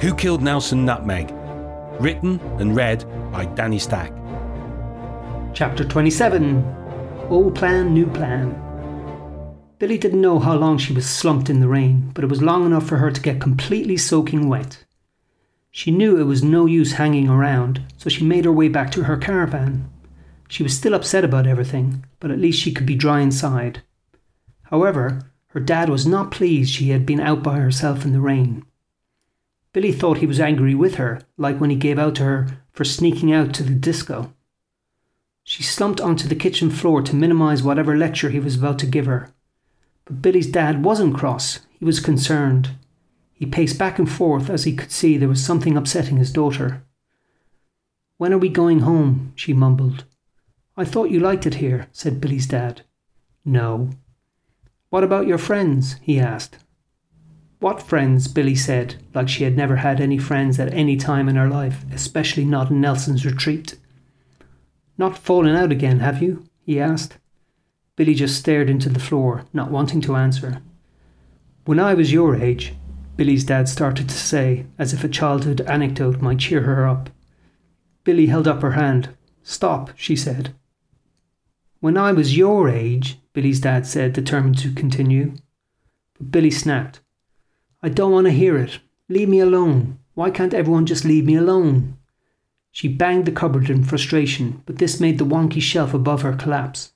Who Killed Nelson Nutmeg? Written and read by Danny Stack. Chapter 27 Old Plan, New Plan. Billy didn't know how long she was slumped in the rain, but it was long enough for her to get completely soaking wet. She knew it was no use hanging around, so she made her way back to her caravan. She was still upset about everything, but at least she could be dry inside. However, her dad was not pleased she had been out by herself in the rain. Billy thought he was angry with her, like when he gave out to her for sneaking out to the disco. She slumped onto the kitchen floor to minimize whatever lecture he was about to give her. But Billy's dad wasn't cross, he was concerned. He paced back and forth as he could see there was something upsetting his daughter. When are we going home? she mumbled. I thought you liked it here, said Billy's dad. No. What about your friends? he asked. What friends? Billy said, like she had never had any friends at any time in her life, especially not in Nelson's retreat. Not fallen out again, have you? he asked. Billy just stared into the floor, not wanting to answer. When I was your age, Billy's dad started to say, as if a childhood anecdote might cheer her up. Billy held up her hand. Stop, she said. When I was your age, Billy's dad said, determined to continue. But Billy snapped. I don't want to hear it. Leave me alone. Why can't everyone just leave me alone? She banged the cupboard in frustration, but this made the wonky shelf above her collapse.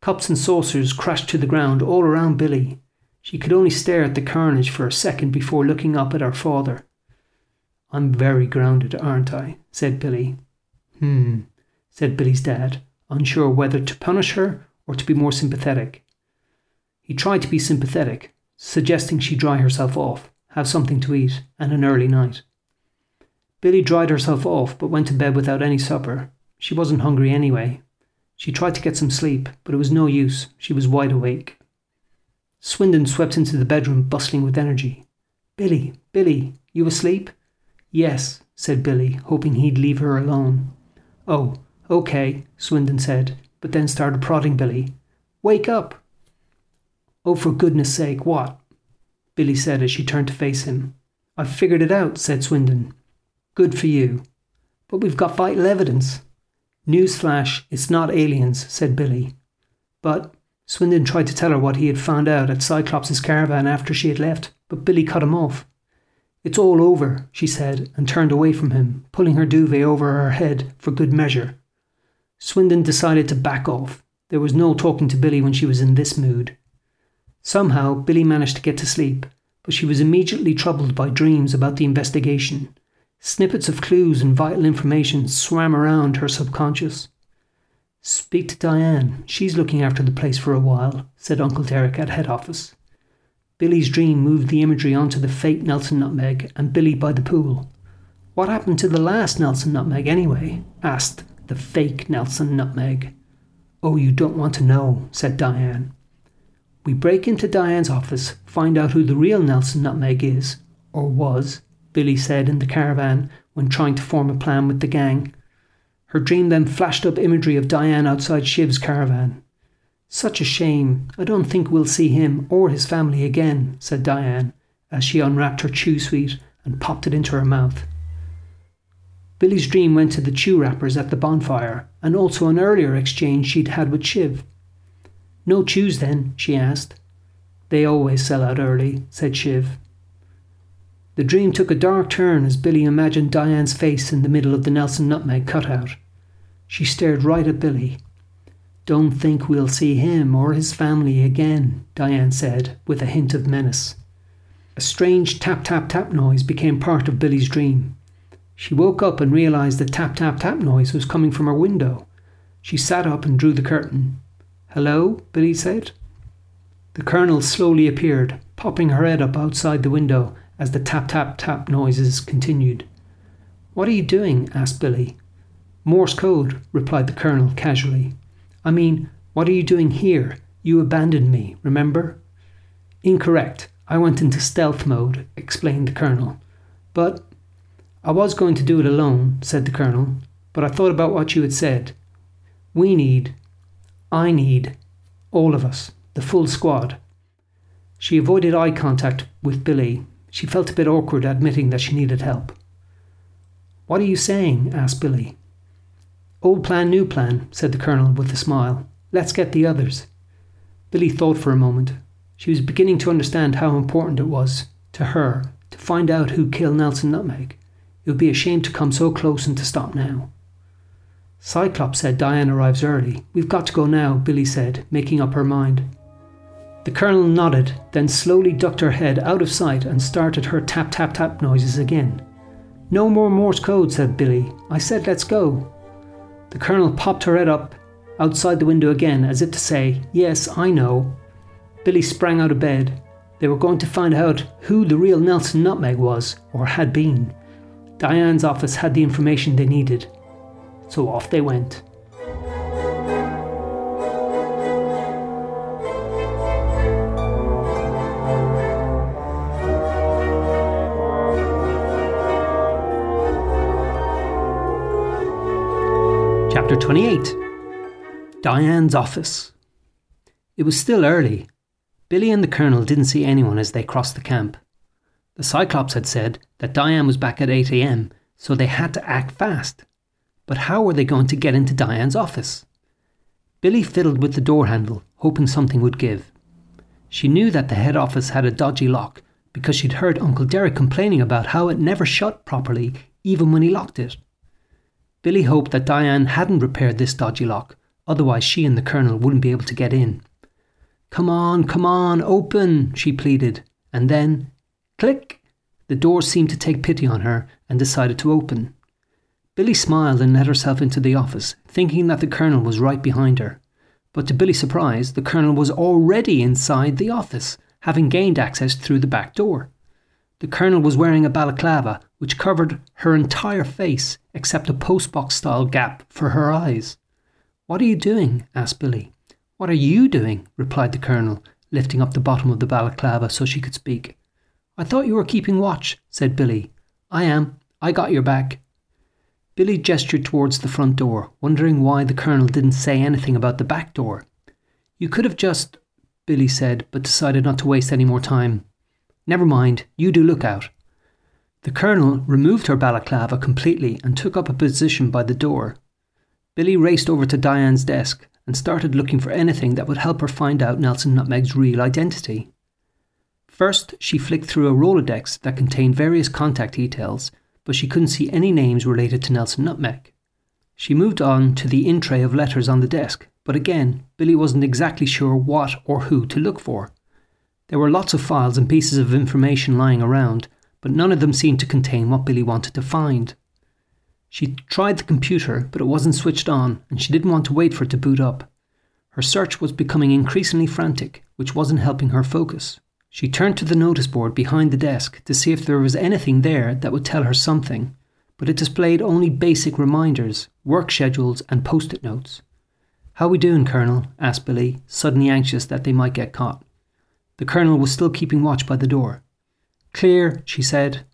Cups and saucers crashed to the ground all around Billy. She could only stare at the carnage for a second before looking up at her father. I'm very grounded, aren't I? said Billy. Hmm, said Billy's dad, unsure whether to punish her or to be more sympathetic. He tried to be sympathetic, suggesting she dry herself off, have something to eat, and an early night. Billy dried herself off but went to bed without any supper. She wasn't hungry anyway. She tried to get some sleep, but it was no use. She was wide awake. Swindon swept into the bedroom, bustling with energy. Billy, Billy, you asleep? Yes, said Billy, hoping he'd leave her alone. Oh, okay, Swindon said, but then started prodding Billy. Wake up! Oh, for goodness sake, what? Billy said as she turned to face him. I've figured it out, said Swindon. Good for you. But we've got vital evidence. Newsflash, it's not aliens, said Billy. But Swindon tried to tell her what he had found out at Cyclops' caravan after she had left, but Billy cut him off. It's all over, she said, and turned away from him, pulling her duvet over her head for good measure. Swindon decided to back off. There was no talking to Billy when she was in this mood. Somehow, Billy managed to get to sleep, but she was immediately troubled by dreams about the investigation. Snippets of clues and vital information swam around her subconscious. Speak to Diane. She's looking after the place for a while, said Uncle Derek at head office. Billy's dream moved the imagery onto the fake Nelson nutmeg and Billy by the pool. What happened to the last Nelson nutmeg anyway? asked the fake Nelson nutmeg. Oh, you don't want to know, said Diane. We break into Diane's office, find out who the real Nelson Nutmeg is, or was, Billy said in the caravan when trying to form a plan with the gang. Her dream then flashed up imagery of Diane outside Shiv's caravan. Such a shame. I don't think we'll see him or his family again, said Diane, as she unwrapped her chew sweet and popped it into her mouth. Billy's dream went to the chew wrappers at the bonfire, and also an earlier exchange she'd had with Shiv. No chews then? she asked. They always sell out early, said Shiv. The dream took a dark turn as Billy imagined Diane's face in the middle of the Nelson nutmeg cutout. She stared right at Billy. Don't think we'll see him or his family again, Diane said, with a hint of menace. A strange tap tap tap noise became part of Billy's dream. She woke up and realized the tap tap tap noise was coming from her window. She sat up and drew the curtain. Hello? Billy said. The Colonel slowly appeared, popping her head up outside the window as the tap tap tap noises continued. What are you doing? asked Billy. Morse code, replied the Colonel casually. I mean, what are you doing here? You abandoned me, remember? Incorrect. I went into stealth mode, explained the Colonel. But I was going to do it alone, said the Colonel, but I thought about what you had said. We need I need all of us, the full squad. She avoided eye contact with Billy, She felt a bit awkward admitting that she needed help. What are you saying? asked Billy. Old plan, new plan, said the Colonel with a smile. Let's get the others. Billy thought for a moment. She was beginning to understand how important it was to her to find out who killed Nelson Nutmeg. It would be a shame to come so close and to stop now. Cyclops said Diane arrives early. We've got to go now, Billy said, making up her mind. The Colonel nodded, then slowly ducked her head out of sight and started her tap tap tap noises again. No more Morse code, said Billy. I said let's go. The Colonel popped her head up outside the window again, as if to say, Yes, I know. Billy sprang out of bed. They were going to find out who the real Nelson Nutmeg was, or had been. Diane's office had the information they needed. So off they went. Chapter 28 Diane's Office. It was still early. Billy and the Colonel didn't see anyone as they crossed the camp. The Cyclops had said that Diane was back at 8 am, so they had to act fast. But how were they going to get into Diane's office? Billy fiddled with the door handle, hoping something would give. She knew that the head office had a dodgy lock because she'd heard Uncle Derek complaining about how it never shut properly even when he locked it. Billy hoped that Diane hadn't repaired this dodgy lock, otherwise she and the Colonel wouldn't be able to get in. Come on, come on, open, she pleaded, and then, click, the door seemed to take pity on her and decided to open. Billy smiled and let herself into the office, thinking that the Colonel was right behind her. But to Billy's surprise, the Colonel was already inside the office, having gained access through the back door. The Colonel was wearing a balaclava which covered her entire face except a postbox style gap for her eyes. What are you doing? asked Billy. What are you doing? replied the Colonel, lifting up the bottom of the balaclava so she could speak. I thought you were keeping watch, said Billy. I am. I got your back. Billy gestured towards the front door, wondering why the Colonel didn't say anything about the back door. You could have just, Billy said, but decided not to waste any more time. Never mind, you do look out. The Colonel removed her balaclava completely and took up a position by the door. Billy raced over to Diane's desk and started looking for anything that would help her find out Nelson Nutmeg's real identity. First, she flicked through a Rolodex that contained various contact details, but she couldn't see any names related to Nelson Nutmeg. She moved on to the in tray of letters on the desk, but again, Billy wasn't exactly sure what or who to look for. There were lots of files and pieces of information lying around, but none of them seemed to contain what Billy wanted to find. She tried the computer, but it wasn't switched on, and she didn't want to wait for it to boot up. Her search was becoming increasingly frantic, which wasn't helping her focus. She turned to the notice board behind the desk to see if there was anything there that would tell her something, but it displayed only basic reminders, work schedules, and post it notes. How we doing, Colonel? asked Billy, suddenly anxious that they might get caught. The Colonel was still keeping watch by the door. Clear, she said.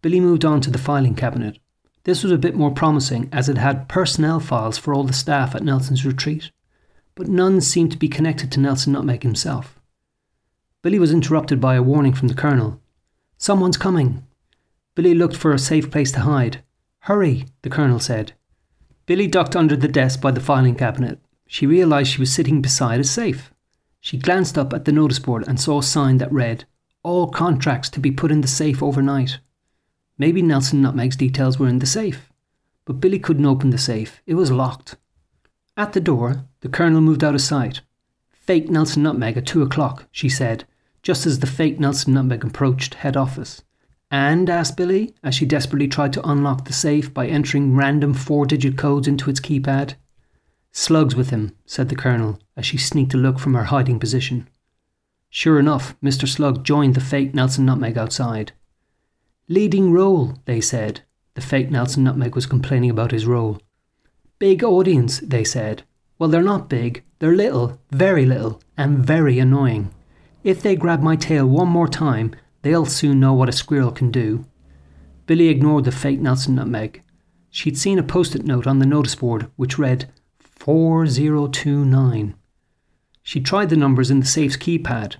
Billy moved on to the filing cabinet. This was a bit more promising as it had personnel files for all the staff at Nelson's retreat, but none seemed to be connected to Nelson Nutmeg himself. Billy was interrupted by a warning from the Colonel. Someone's coming. Billy looked for a safe place to hide. Hurry, the Colonel said. Billy ducked under the desk by the filing cabinet. She realised she was sitting beside a safe. She glanced up at the notice board and saw a sign that read, All contracts to be put in the safe overnight. Maybe Nelson Nutmeg's details were in the safe. But Billy couldn't open the safe. It was locked. At the door, the Colonel moved out of sight. Fake Nelson Nutmeg at two o'clock, she said, just as the fake Nelson Nutmeg approached head office. And, asked Billy, as she desperately tried to unlock the safe by entering random four digit codes into its keypad. Slugs with him, said the Colonel, as she sneaked a look from her hiding position. Sure enough, Mr. Slug joined the fake Nelson Nutmeg outside. Leading role, they said. The fake Nelson Nutmeg was complaining about his role. Big audience, they said. Well, they're not big, they're little, very little, and very annoying. If they grab my tail one more time, they'll soon know what a squirrel can do. Billy ignored the fake Nelson nutmeg. She'd seen a post it note on the notice board which read 4029. She tried the numbers in the safe's keypad.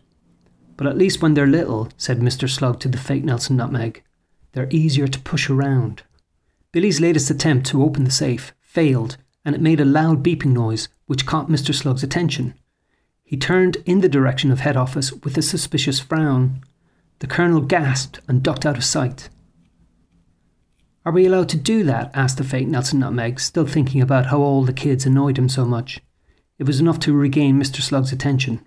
But at least when they're little, said Mr. Slug to the fake Nelson Nutmeg, they're easier to push around. Billy's latest attempt to open the safe failed, and it made a loud beeping noise which caught Mr. Slug's attention. He turned in the direction of head office with a suspicious frown. The colonel gasped and ducked out of sight. Are we allowed to do that? asked the fake Nelson Nutmeg, still thinking about how all the kids annoyed him so much. It was enough to regain Mr. Slug's attention.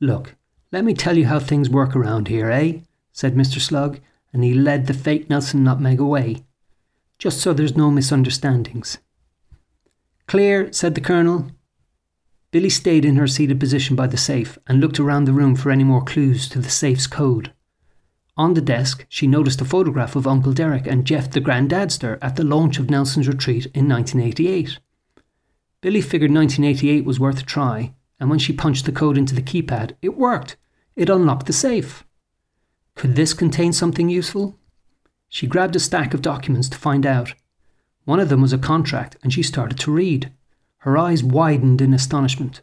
Look, let me tell you how things work around here, eh? said Mr. Slug, and he led the fake Nelson Nutmeg away. Just so there's no misunderstandings. Clear, said the Colonel. Billy stayed in her seated position by the safe and looked around the room for any more clues to the safe's code. On the desk, she noticed a photograph of Uncle Derek and Jeff the Granddadster at the launch of Nelson's Retreat in 1988. Billy figured 1988 was worth a try, and when she punched the code into the keypad, it worked. It unlocked the safe. Could this contain something useful? She grabbed a stack of documents to find out. One of them was a contract, and she started to read. Her eyes widened in astonishment.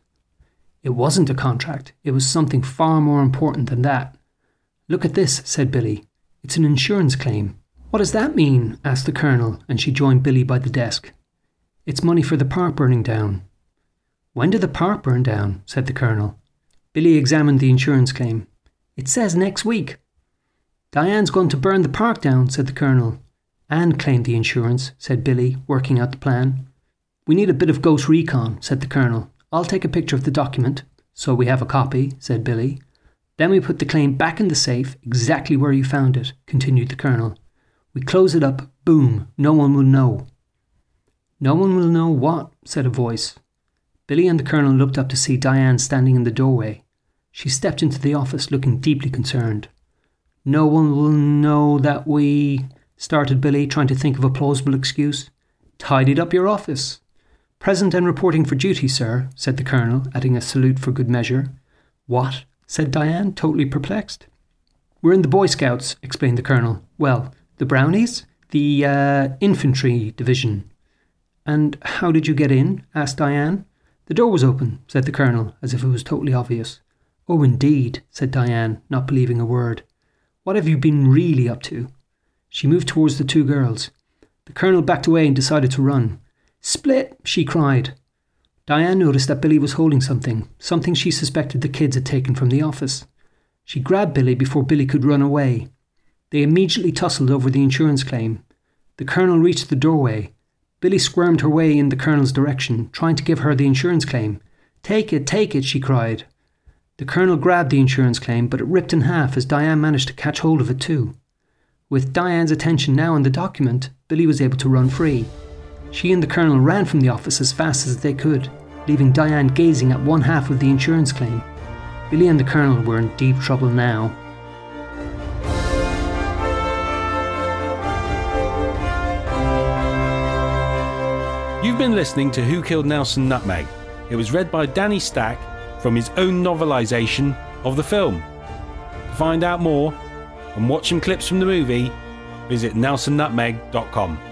It wasn't a contract, it was something far more important than that. Look at this, said Billy. It's an insurance claim. What does that mean? asked the Colonel, and she joined Billy by the desk. It's money for the park burning down. When did the park burn down? said the Colonel. Billy examined the insurance claim. It says next week. Diane's going to burn the park down, said the Colonel. And claim the insurance, said Billy, working out the plan. We need a bit of ghost recon, said the Colonel. I'll take a picture of the document, so we have a copy, said Billy. Then we put the claim back in the safe, exactly where you found it, continued the Colonel. We close it up, boom, no one will know. No one will know what, said a voice. Billy and the Colonel looked up to see Diane standing in the doorway. She stepped into the office looking deeply concerned. No one will know that we. started Billy, trying to think of a plausible excuse. Tidied up your office. Present and reporting for duty, sir, said the Colonel, adding a salute for good measure. What? said Diane, totally perplexed. We're in the Boy Scouts, explained the Colonel. Well, the Brownies? The uh, infantry division. And how did you get in? asked Diane. The door was open, said the Colonel, as if it was totally obvious. Oh, indeed, said Diane, not believing a word. What have you been really up to? She moved towards the two girls. The Colonel backed away and decided to run. Split, she cried. Diane noticed that Billy was holding something, something she suspected the kids had taken from the office. She grabbed Billy before Billy could run away. They immediately tussled over the insurance claim. The Colonel reached the doorway. Billy squirmed her way in the Colonel's direction, trying to give her the insurance claim. Take it, take it, she cried. The Colonel grabbed the insurance claim, but it ripped in half as Diane managed to catch hold of it too. With Diane's attention now on the document, Billy was able to run free. She and the Colonel ran from the office as fast as they could, leaving Diane gazing at one half of the insurance claim. Billy and the Colonel were in deep trouble now. You've been listening to Who Killed Nelson Nutmeg. It was read by Danny Stack from his own novelisation of the film. To find out more and watch some clips from the movie, visit nelsonnutmeg.com.